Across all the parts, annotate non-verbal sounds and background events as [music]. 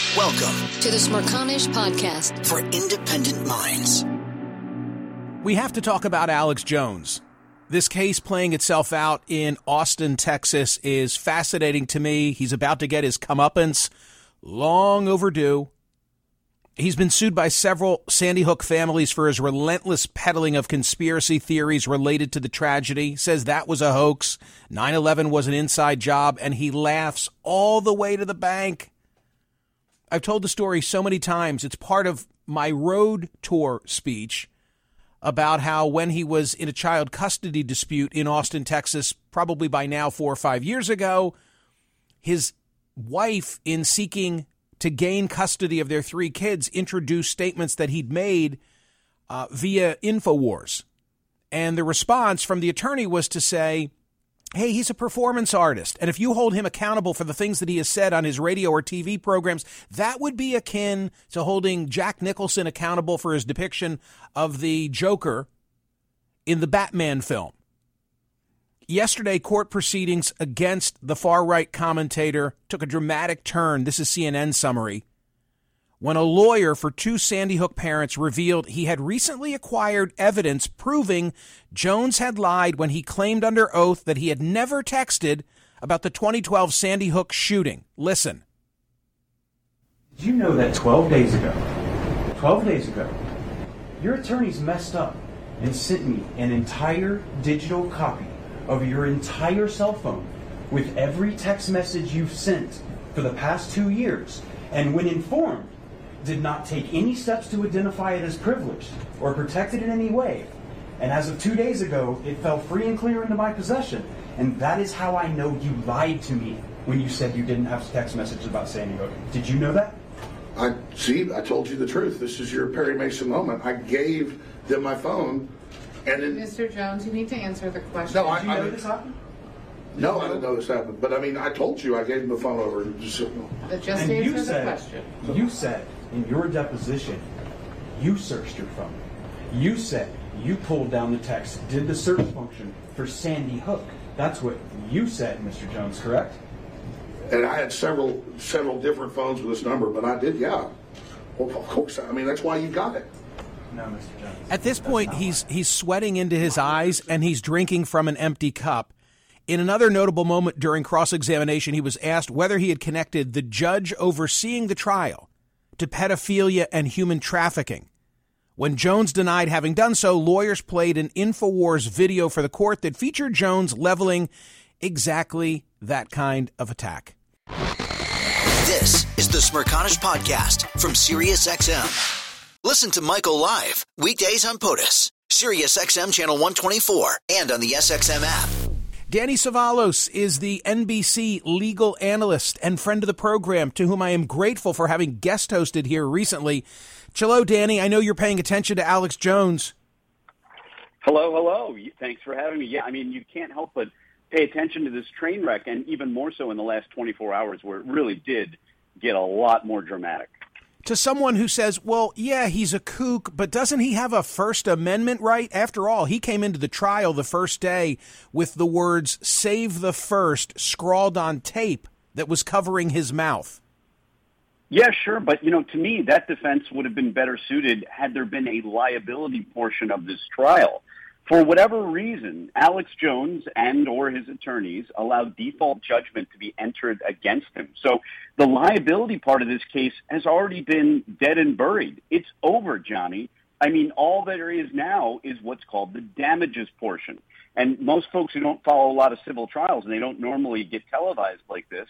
Welcome to the Smerconish Podcast for independent minds. We have to talk about Alex Jones. This case playing itself out in Austin, Texas is fascinating to me. He's about to get his comeuppance, long overdue. He's been sued by several Sandy Hook families for his relentless peddling of conspiracy theories related to the tragedy. Says that was a hoax. 9 11 was an inside job, and he laughs all the way to the bank. I've told the story so many times. It's part of my road tour speech about how when he was in a child custody dispute in Austin, Texas, probably by now four or five years ago, his wife, in seeking to gain custody of their three kids, introduced statements that he'd made uh, via InfoWars. And the response from the attorney was to say, hey, he's a performance artist. And if you hold him accountable for the things that he has said on his radio or TV programs, that would be akin to holding Jack Nicholson accountable for his depiction of the Joker in the Batman film. Yesterday, court proceedings against the far right commentator took a dramatic turn. This is CNN summary when a lawyer for two Sandy Hook parents revealed he had recently acquired evidence proving Jones had lied when he claimed under oath that he had never texted about the 2012 Sandy Hook shooting. Listen. Did you know that 12 days ago, 12 days ago, your attorneys messed up and sent me an entire digital copy of your entire cell phone with every text message you've sent for the past two years? And when informed, did not take any steps to identify it as privileged or protect it in any way. And as of two days ago, it fell free and clear into my possession. And that is how I know you lied to me when you said you didn't have text messages about Sandy Hook. Did you know that? I see. I told you the truth. This is your Perry Mason moment. I gave them my phone, and then Mr. Jones, you need to answer the question. No, I- Did you know this happened? no, I didn't know this happened. But I mean, I told you I gave him the phone over. and Just, just and answer you the said, question. you said in your deposition, you searched your phone. You said you pulled down the text, did the search function for Sandy Hook. That's what you said, Mr. Jones, correct? and I had several several different phones with this number, but I did. Yeah. Well, of course. I mean, that's why you got it. No, Mr. Jones. At this point, he's he's sweating into his eyes and he's drinking from an empty cup. In another notable moment during cross examination, he was asked whether he had connected the judge overseeing the trial to pedophilia and human trafficking. When Jones denied having done so, lawyers played an InfoWars video for the court that featured Jones leveling exactly that kind of attack. This is the Smerconish Podcast from SiriusXM. Listen to Michael live weekdays on POTUS, SiriusXM channel 124, and on the SXM app. Danny Cevallos is the NBC legal analyst and friend of the program, to whom I am grateful for having guest hosted here recently. Hello, Danny. I know you're paying attention to Alex Jones. Hello, hello. Thanks for having me. Yeah, I mean, you can't help but pay attention to this train wreck, and even more so in the last 24 hours, where it really did get a lot more dramatic. To someone who says, well, yeah, he's a kook, but doesn't he have a First Amendment right? After all, he came into the trial the first day with the words, save the first, scrawled on tape that was covering his mouth. Yeah, sure. But, you know, to me, that defense would have been better suited had there been a liability portion of this trial. For whatever reason, Alex Jones and or his attorneys allowed default judgment to be entered against him. So the liability part of this case has already been dead and buried. It's over, Johnny. I mean, all there is now is what's called the damages portion. And most folks who don't follow a lot of civil trials and they don't normally get televised like this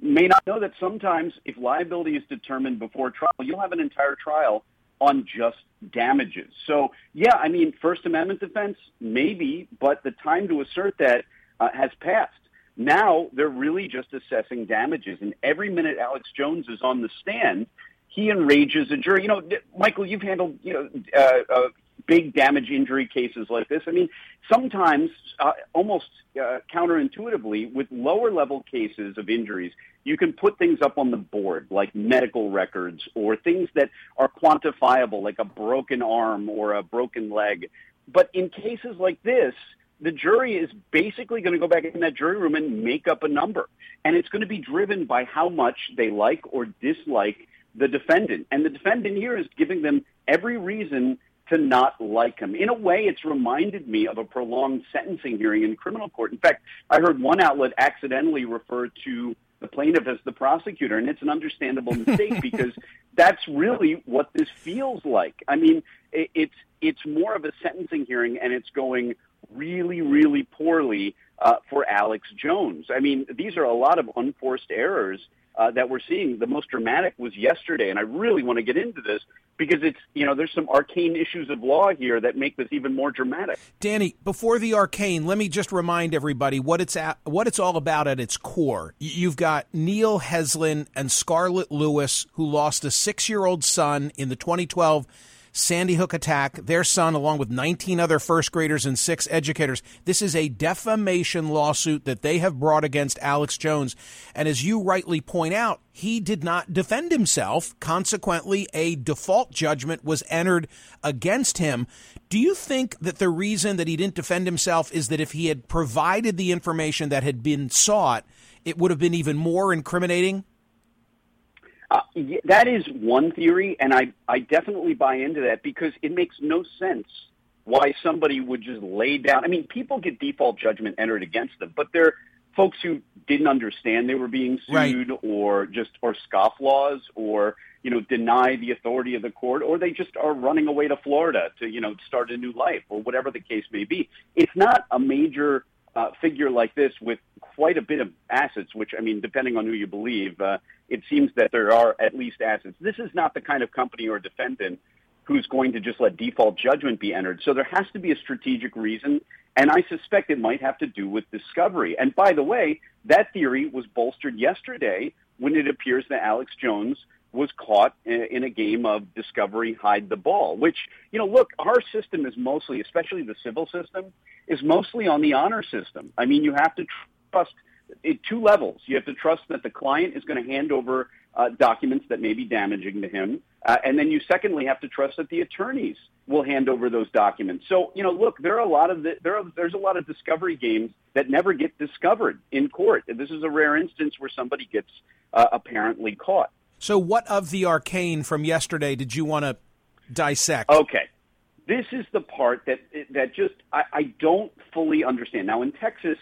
may not know that sometimes if liability is determined before trial, you'll have an entire trial on just damages. So, yeah, I mean, First Amendment defense, maybe, but the time to assert that uh, has passed. Now they're really just assessing damages. And every minute Alex Jones is on the stand, he enrages a jury. You know, Michael, you've handled, you know, uh, uh, big damage injury cases like this. I mean, sometimes, uh, almost uh, counterintuitively, with lower level cases of injuries, you can put things up on the board, like medical records or things that are quantifiable, like a broken arm or a broken leg. But in cases like this, the jury is basically going to go back in that jury room and make up a number. And it's going to be driven by how much they like or dislike the defendant. And the defendant here is giving them every reason to not like him. In a way, it's reminded me of a prolonged sentencing hearing in criminal court. In fact, I heard one outlet accidentally refer to the plaintiff as the prosecutor, and it's an understandable mistake [laughs] because that's really what this feels like. I mean, it's it's more of a sentencing hearing, and it's going really, really poorly uh, for Alex Jones. I mean, these are a lot of unforced errors uh, that we're seeing. The most dramatic was yesterday, and I really want to get into this because it's you know there's some arcane issues of law here that make this even more dramatic. Danny, before the arcane, let me just remind everybody what it's at, what it's all about at its core. You've got Neil Heslin and Scarlett Lewis, who lost a six-year-old son in the 2012 Sandy Hook attack, their son, along with 19 other first graders and six educators. This is a defamation lawsuit that they have brought against Alex Jones. And as you rightly point out, he did not defend himself. Consequently, a default judgment was entered against him. Do you think that the reason that he didn't defend himself is that if he had provided the information that had been sought, it would have been even more incriminating? Uh, that is one theory, and I, I definitely buy into that because it makes no sense why somebody would just lay down. I mean, people get default judgment entered against them, but they're folks who didn't understand they were being sued right. or just or scofflaws or you know deny the authority of the court or they just are running away to Florida to you know start a new life or whatever the case may be. It's not a major uh, figure like this with quite a bit of assets, which I mean, depending on who you believe, uh, it seems that there are at least assets. This is not the kind of company or defendant who's going to just let default judgment be entered. So there has to be a strategic reason, and I suspect it might have to do with discovery. And by the way, that theory was bolstered yesterday when it appears that Alex Jones was caught in a game of discovery hide the ball which you know look our system is mostly especially the civil system is mostly on the honor system. I mean you have to trust at two levels. You have to trust that the client is going to hand over uh, documents that may be damaging to him uh, and then you secondly have to trust that the attorneys will hand over those documents. So you know look there are a lot of the, there are there's a lot of discovery games that never get discovered in court. This is a rare instance where somebody gets uh, apparently caught so, what of the arcane from yesterday did you want to dissect? Okay, this is the part that that just I, I don't fully understand. Now, in Texas,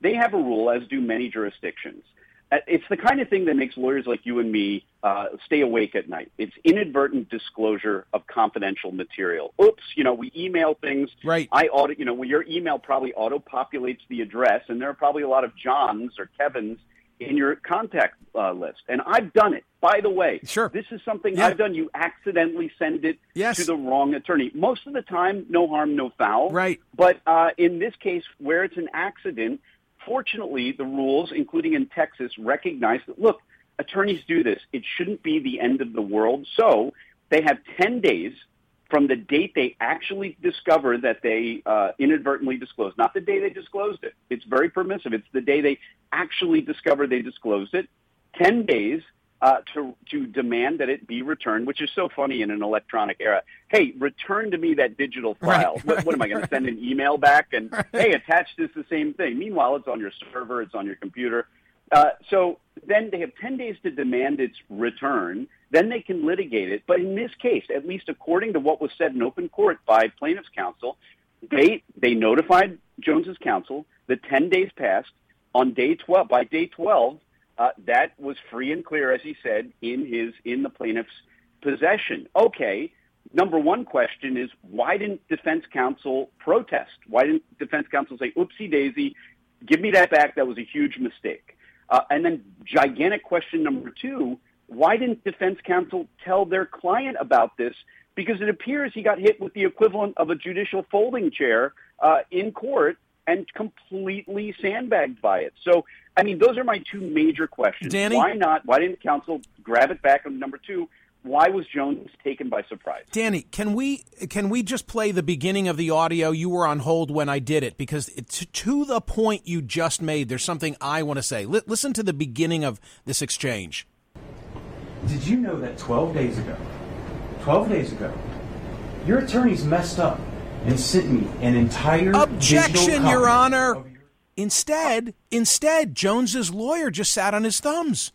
they have a rule, as do many jurisdictions. Uh, it's the kind of thing that makes lawyers like you and me uh, stay awake at night. It's inadvertent disclosure of confidential material. Oops, you know, we email things. Right. I audit, you know, well, your email probably auto populates the address, and there are probably a lot of Johns or Kevins in your contact uh, list. And I've done it. By the way, sure. this is something yeah. I've done. You accidentally send it yes. to the wrong attorney. Most of the time, no harm, no foul. Right. But uh, in this case, where it's an accident, fortunately, the rules, including in Texas, recognize that, look, attorneys do this. It shouldn't be the end of the world. So they have 10 days from the date they actually discover that they uh, inadvertently disclosed, not the day they disclosed it. It's very permissive. It's the day they actually discover they disclosed it. Ten days uh, to to demand that it be returned, which is so funny in an electronic era. Hey, return to me that digital file. Right, what, right. what, am I going to send an email back? And [laughs] right. hey, attach this the same thing. Meanwhile, it's on your server, it's on your computer. Uh, so then they have 10 days to demand its return. Then they can litigate it. But in this case, at least according to what was said in open court by plaintiff's counsel, they they notified Jones's counsel. The 10 days passed. On day 12, by day 12, uh, that was free and clear, as he said, in his in the plaintiff's possession. Okay. Number one question is why didn't defense counsel protest? Why didn't defense counsel say, "Oopsie daisy, give me that back. That was a huge mistake." Uh, and then gigantic question number two, why didn't defense counsel tell their client about this? Because it appears he got hit with the equivalent of a judicial folding chair uh, in court and completely sandbagged by it. So, I mean, those are my two major questions. Danny? Why not? Why didn't counsel grab it back? And number two, why was Jones taken by surprise? Danny, can we can we just play the beginning of the audio? You were on hold when I did it because it, to, to the point you just made, there's something I want to say. L- listen to the beginning of this exchange. Did you know that 12 days ago, 12 days ago, your attorneys messed up and sent me an entire Objection, Your Honor. your- Instead, instead, Jones's lawyer just sat on his thumbs.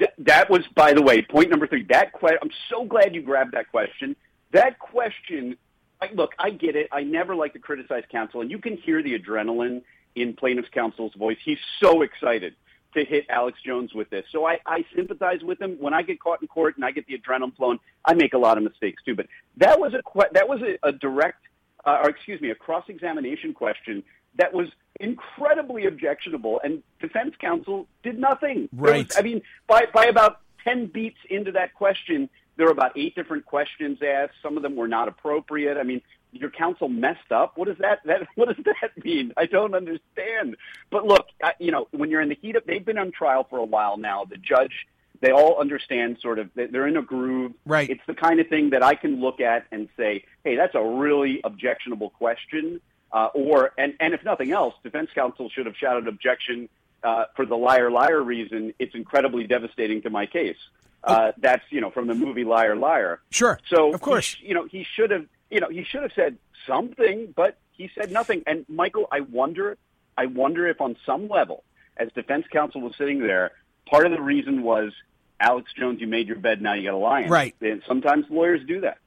Th- that was, by the way, point number three. That que- I'm so glad you grabbed that question. That question, I, look, I get it. I never like to criticize counsel, and you can hear the adrenaline in plaintiff's counsel's voice. He's so excited to hit Alex Jones with this. So I, I sympathize with him. When I get caught in court and I get the adrenaline flowing, I make a lot of mistakes too. But that was a que- that was a, a direct, uh, or excuse me, a cross examination question that was incredibly objectionable, and defense counsel did nothing. There was- Right. I mean, by by about ten beats into that question, there were about eight different questions asked. Some of them were not appropriate. I mean, your counsel messed up. What does that that [laughs] what does that mean? I don't understand. But look, I, you know, when you're in the heat of, they've been on trial for a while now. The judge, they all understand sort of they- they're in a groove. Right. It's the kind of thing that I can look at and say, hey, that's a really objectionable question. Uh, or and and if nothing else, defense counsel should have shouted objection uh, for the liar liar reason. It's incredibly devastating to my case. Uh, that's you know from the movie Liar Liar. Sure. So of course. he you know he should have you know he should have said something, but he said nothing. And Michael, I wonder, I wonder if on some level, as defense counsel was sitting there, part of the reason was Alex Jones, you made your bed, now you got to lie in. it." Right. And sometimes lawyers do that.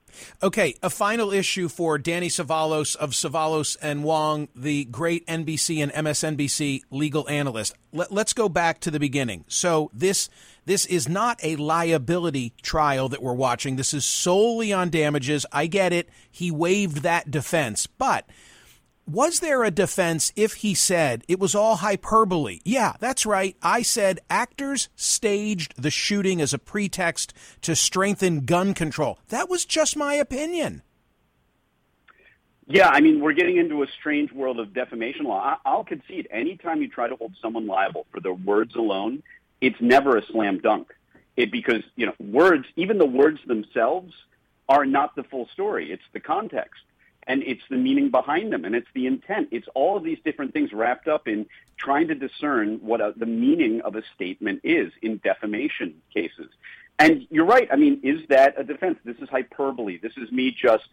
Okay, a final issue for Danny Cevallos of Cevallos and Wong, the great NBC and MSNBC legal analyst. Let, us go back to the beginning. So this this is not a liability trial that we're watching. This is solely on damages. I get it. He waived that defense, but was there a defense if he said it was all hyperbole? Yeah, that's right. I said actors staged the shooting as a pretext to strengthen gun control. That was just my opinion. Yeah, I mean, we're getting into a strange world of defamation law. I- I'll concede anytime you try to hold someone liable for their words alone, it's never a slam dunk. It because, you know, words, even the words themselves are not the full story. It's the context and it's the meaning behind them and it's the intent. It's all of these different things wrapped up in trying to discern what a, the meaning of a statement is in defamation cases. And you're right. I mean, is that a defense? This is hyperbole. This is me just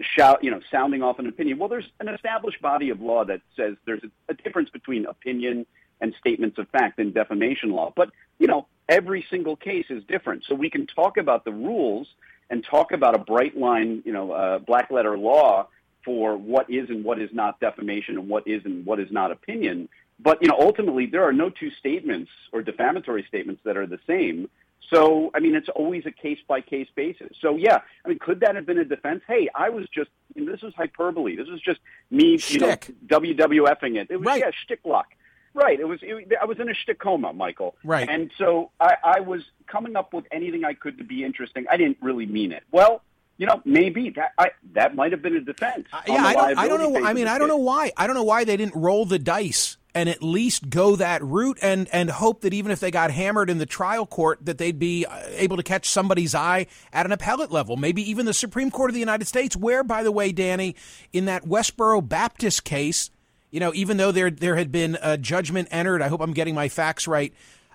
shout, you know, sounding off an opinion. Well, there's an established body of law that says there's a, a difference between opinion and statements of fact in defamation law. But, you know, every single case is different. So we can talk about the rules and talk about a bright line, you know, uh, black letter law for what is and what is not defamation and what is and what is not opinion. But, you know, ultimately there are no two statements or defamatory statements that are the same. So, I mean, it's always a case by case basis. So, yeah, I mean, could that have been a defense? Hey, I was just, you know, this was hyperbole. This was just me, you know, WWFing it. It was, Right. yeah, shtick lock. Right. It was. It, I was in a shtick coma, Michael. Right. And so I, I was coming up with anything I could to be interesting. I didn't really mean it. Well, you know, maybe that I, that might have been a defense. Uh, yeah, I don't, I don't know. I mean, I don't know why. I don't know why they didn't roll the dice and at least go that route and and hope that even if they got hammered in the trial court, that they'd be uh, able to catch somebody's eye at an appellate level, maybe even the Supreme Court of the United States. Where, by the way, Danny, in that Westboro Baptist case, you know, even though there there had been a judgment entered, I hope I'm getting my facts right.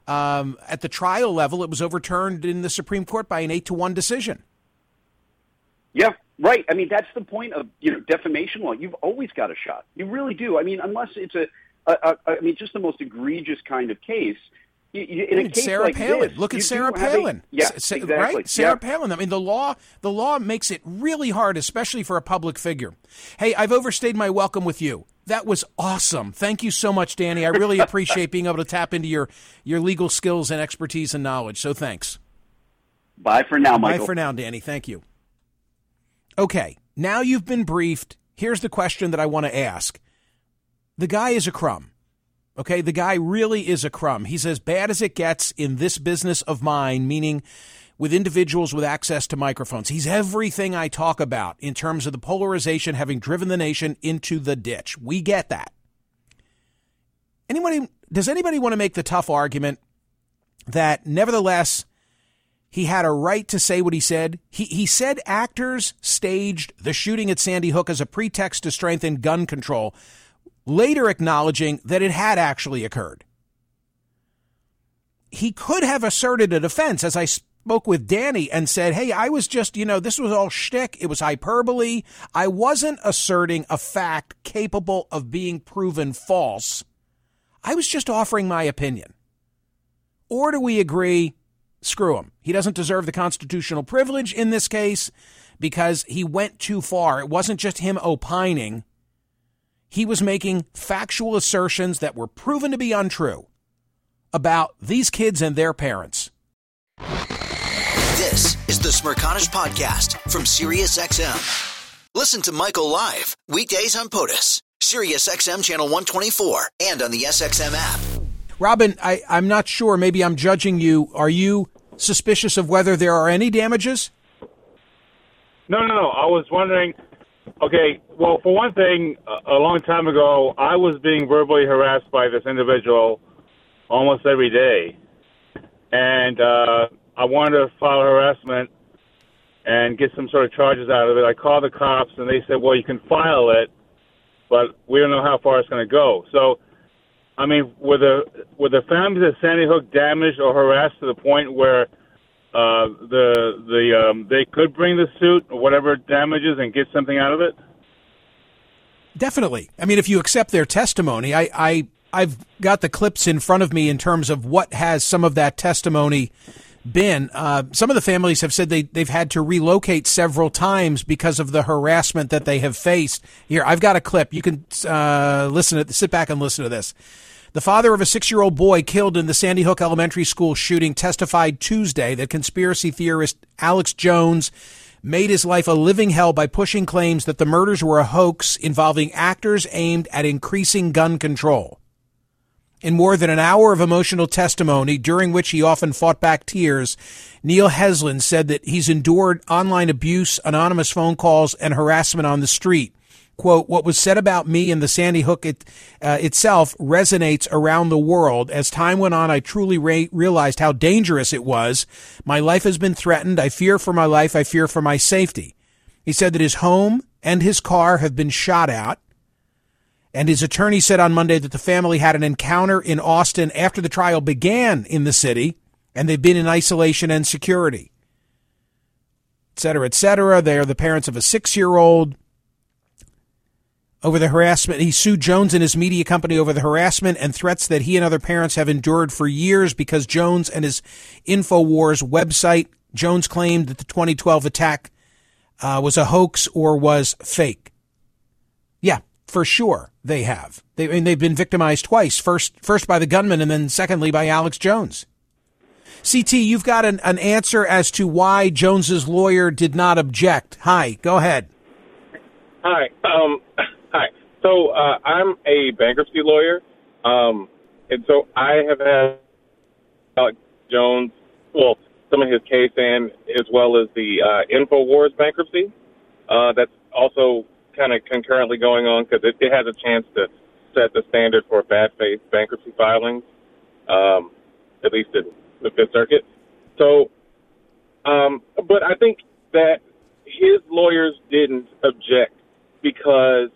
Um, at the trial level, it was overturned in the Supreme Court by an eight to one decision. Yeah, right. I mean, that's the point of you know defamation law. You've always got a shot. You really do. I mean, unless it's a, a, a I mean, just the most egregious kind of case. You, you, in a Look at case Sarah like Palin. this, Look at Sarah have a- Palin. yeah, sa- exactly. Right, Sarah Yeah. Palin. I mean, the law the law makes it really hard, especially for a public figure. Hey, I've overstayed my welcome with you. That was awesome. Thank you so much, Danny. I really appreciate being able to tap into your your legal skills and expertise and knowledge. So thanks. Bye for now, Michael. Bye for now, Danny. Thank you. Okay, now you've been briefed. Here's the question that I want to ask. The guy is a crumb. Okay, the guy really is a crumb. He's as bad as it gets in this business of mine, meaning with individuals with access to microphones. He's everything I talk about in terms of the polarization having driven the nation into the ditch. We get that. Anybody does anybody want to make the tough argument that nevertheless he had a right to say what he said. He, he said actors staged the shooting at Sandy Hook as a pretext to strengthen gun control, later acknowledging that it had actually occurred. He could have asserted a defense, as I spoke with Danny and said, Hey, I was just, you know, this was all shtick. It was hyperbole. I wasn't asserting a fact capable of being proven false. I was just offering my opinion. Or do we agree? Screw him. He doesn't deserve the constitutional privilege in this case because he went too far. It wasn't just him opining, he was making factual assertions that were proven to be untrue about these kids and their parents. This is the Smerconish Podcast from SiriusXM. Listen to Michael live weekdays on POTUS, SiriusXM Channel 124, and on the SXM app. Robin, I, I'm not sure. Maybe I'm judging you. Are you suspicious of whether there are any damages? No, no, no. I was wondering. Okay, well, for one thing, a a long time ago, I was being verbally harassed by this individual almost every day, and uh, I wanted to file harassment and get some sort of charges out of it. I called the cops, and they said, "Well, you can file it, but we don't know how far it's going to go." So, I mean, were the were the families at Sandy Hook damaged or harassed to the point where uh, the the um, they could bring the suit or whatever damages and get something out of it? Definitely. I mean, if you accept their testimony, I, I I've got the clips in front of me in terms of what has some of that testimony been. Uh, some of the families have said they they've had to relocate several times because of the harassment that they have faced. Here, I've got a clip. You can uh, listen to sit back and listen to this. The father of a six year old boy killed in the Sandy Hook Elementary School shooting testified Tuesday that conspiracy theorist Alex Jones made his life a living hell by pushing claims that the murders were a hoax involving actors aimed at increasing gun control. In more than an hour of emotional testimony, during which he often fought back tears, Neil Heslin said that he's endured online abuse, anonymous phone calls, and harassment on the street quote, what was said about me and the Sandy Hook it, uh, itself resonates around the world. As time went on, I truly re- realized how dangerous it was. My life has been threatened. I fear for my life. I fear for my safety. He said that his home and his car have been shot at. And his attorney said on Monday that the family had an encounter in Austin after the trial began in the city, and they've been in isolation and security, et cetera, et cetera. They are the parents of a six year old over the harassment. He sued Jones and his media company over the harassment and threats that he and other parents have endured for years because Jones and his InfoWars website. Jones claimed that the 2012 attack uh, was a hoax or was fake. Yeah, for sure they have. They've been victimized twice. First, first by the gunman, and then secondly by Alex Jones. CT, you've got an, an answer as to why Jones's lawyer did not object. Hi, go ahead. Hi. Um, [laughs] hi. So uh, I'm a bankruptcy lawyer, um, and so I have had Alex Jones, well, some of his case and as well as the uh, Infowars bankruptcy. Uh, that's also kind of concurrently going on because it, it has a chance to set the standard for bad faith bankruptcy filings, um, at least in the Fifth Circuit. So, um, but I think that his lawyers didn't object because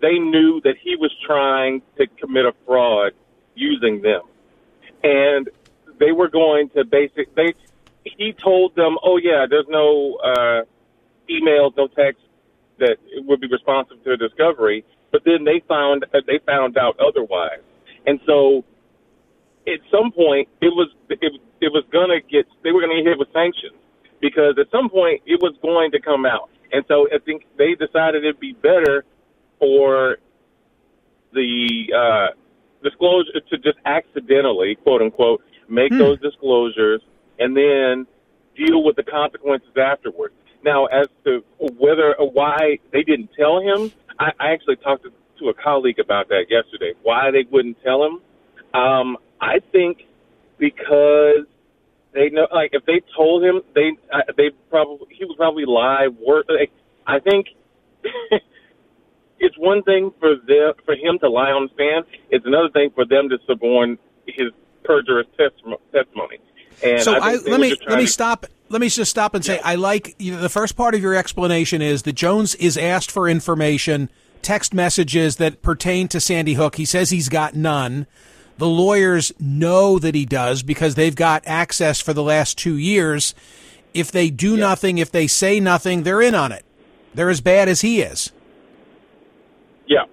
they knew that he was trying to commit a fraud using them. And they were going to basic they he told them, "Oh yeah, there's no uh emails, no text that would be responsive to a discovery." But then they found they found out otherwise. And so at some point it was it, it was going to get they were going to get hit with sanctions because at some point it was going to come out. And so I think they decided it'd be better for the uh, disclosure to just accidentally, quote unquote, make Hmm. those disclosures and then deal with the consequences afterwards. Now, as to whether or why they didn't tell him, I, I actually talked to, to a colleague about that yesterday. Why they wouldn't tell him? Um, I think because they know, like, if they told him, they uh, they probably he would probably lie. Work. Like, I think [laughs] it's one thing for them for him to lie on the stand. It's another thing for them to suborn his perjurous testimony. And so I, I, let me let me to- stop. Let me just stop and say I like you know, the first part of your explanation is that Jones is asked for information, text messages that pertain to Sandy Hook. He says he's got none. The lawyers know that he does because they've got access for the last two years. If they do nothing, if they say nothing, they're in on it. They're as bad as he is. Yeah.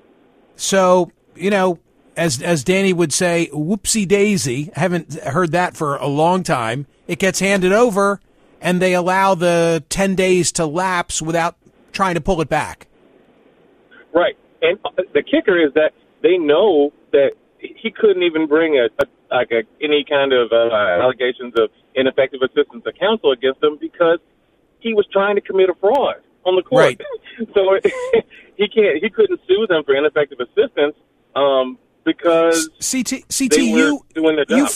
So, you know, as as Danny would say, whoopsie daisy. I haven't heard that for a long time. It gets handed over and they allow the 10 days to lapse without trying to pull it back. Right. And uh, the kicker is that they know that he couldn't even bring a, a like a, any kind of uh, allegations of ineffective assistance of counsel against him because he was trying to commit a fraud on the court. Right. [laughs] so [laughs] he can't he couldn't sue them for ineffective assistance um, because CT CT you doing job.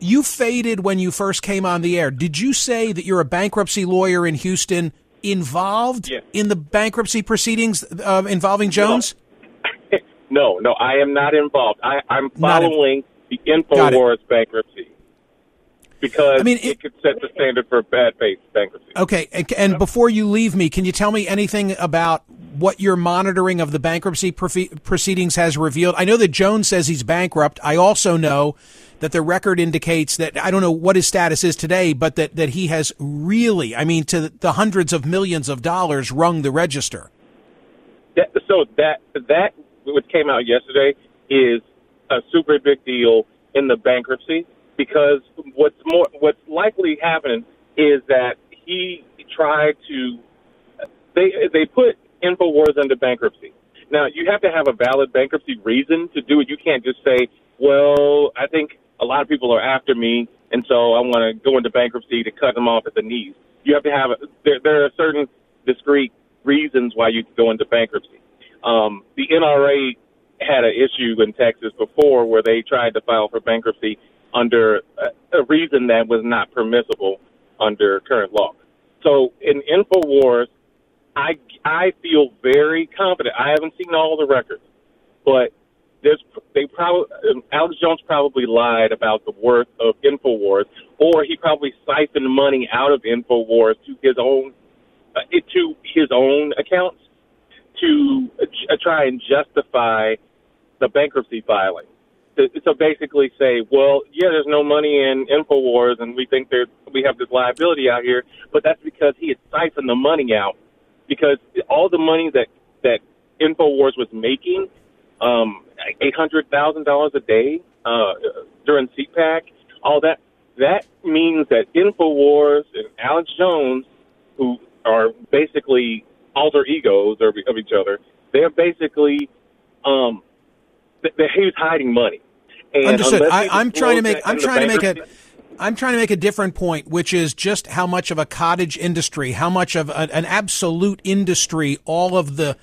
You faded when you first came on the air. Did you say that you're a bankruptcy lawyer in Houston involved Yeah. in the bankruptcy proceedings uh, involving Jones? [laughs] no, no, I am not involved. I, in- following the it. Infowars bankruptcy because I mean, it, it- could set the standard for bad faith bankruptcy. Okay, and, and before you leave me, can you tell me anything about what your monitoring of the bankruptcy profe- proceedings has revealed? I know that Jones says he's bankrupt. I also know that the record indicates that I don't know what his status is today, but that, that he has really, I mean, to the hundreds of millions of dollars rung the register. That, so that that what came out yesterday is a super big deal in the bankruptcy because what's more what's likely happening is that he tried to they they put Infowars under bankruptcy. Now you have to have a valid bankruptcy reason to do it. You can't just say, "Well, I think a lot of people are after me, and so I want to go into bankruptcy to cut them off at the knees." You have to have there. There are certain discrete reasons why you can go into bankruptcy. Um, the NRA had an issue in Texas before where they tried to file for bankruptcy under a, a reason that was not permissible under current law. So in Infowars, I I feel very confident. I haven't seen all the records, but there's they probably Alex Jones probably lied about the worth of Infowars, or he probably siphoned money out of Infowars to his own uh, to his own accounts to uh, try and justify the bankruptcy filing. To, so basically say, well, yeah, there's no money in Infowars, and we think there we have this liability out here, but that's because he had siphoned the money out because all the money that that Infowars was making, um, eight hundred thousand dollars a day uh, during CPAC, all that that means that Infowars and Alex Jones, who are basically alter egos of, of each other, they're basically um, th- th- he was hiding money. And Understood. I, I'm trying to make. I'm trying to make a. I'm trying to make a different point, which is just how much of a cottage industry, how much of a, an absolute industry, all of the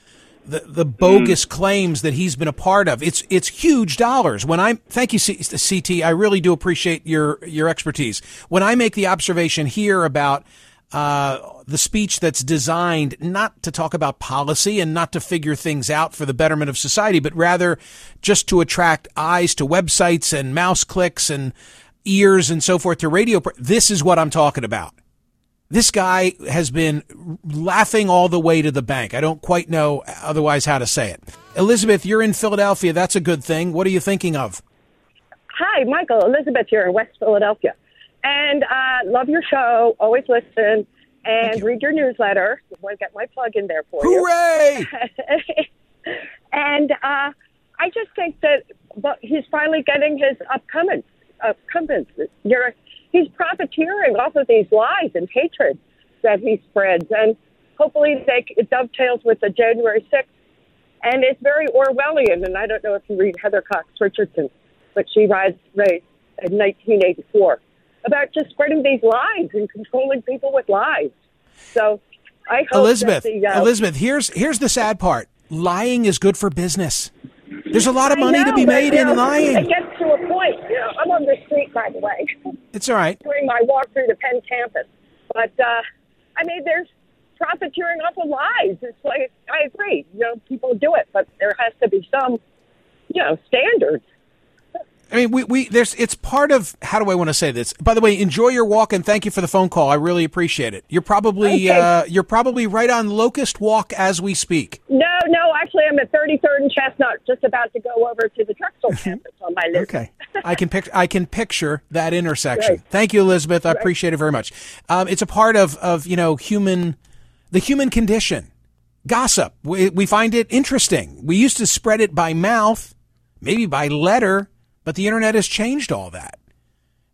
the, the bogus claims that he's been a part of. It's it's huge dollars. When I thank you, C- CT, I really do appreciate your your expertise. When I make the observation here about uh, the speech that's designed not to talk about policy and not to figure things out for the betterment of society, but rather just to attract eyes to websites and mouse clicks and ears and so forth to radio. This is what I'm talking about. This guy has been laughing all the way to the bank. I don't quite know otherwise how to say it. Elizabeth, you're in Philadelphia. That's a good thing. What are you thinking of? Hi, Michael. Elizabeth here in West Philadelphia. And uh, love your show. Always listen and read your newsletter. To get my plug in there for Hooray! you. Hooray! [laughs] and uh, I just think that but he's finally getting his upcoming upcoming. You're, he's profiteering off of these lies and hatred that he spreads. And hopefully they, it dovetails with the January 6th. And it's very Orwellian. And I don't know if you read Heather Cox Richardson, but she writes right, in 1984 about just spreading these lies and controlling people with lies. So I hope Elizabeth, the, uh, Elizabeth, here's here's the sad part. Lying is good for business. There's a lot of money to be made in know, lying. It gets to a point. You know, I'm on the street, by the way, It's all right. during my walk through the Penn campus. But uh, I mean, there's profiteering off of lies. It's like I agree. You know, people do it, but there has to be some, you know, standards. I mean, we, we there's it's part of how do I want to say this? By the way, enjoy your walk and thank you for the phone call. I really appreciate it. You're probably Okay. uh, you're probably right on Locust Walk as we speak. No, no, actually, I'm at 33rd and Chestnut, just about to go over to the Drexel [laughs] campus on my list. Okay, I can pic- I can picture that intersection. Right. Thank you, Elizabeth. I appreciate it very much. Um, it's a part of of you know human the human condition. Gossip. We, we find it interesting. We used to spread it by mouth, maybe by letter, but the internet has changed all that.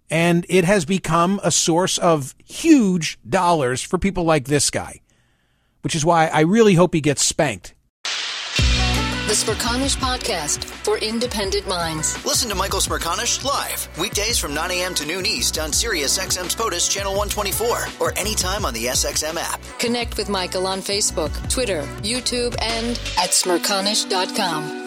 And it has become a source of huge dollars for people like this guy, which is why I really hope he gets spanked. The Smerconish Podcast for independent minds. Listen to Michael Smerconish live weekdays from 9 a.m. to noon East on Sirius XM's POTUS Channel 124 or anytime on the SXM app. Connect with Michael on Facebook, Twitter, YouTube, and at smerconish.com.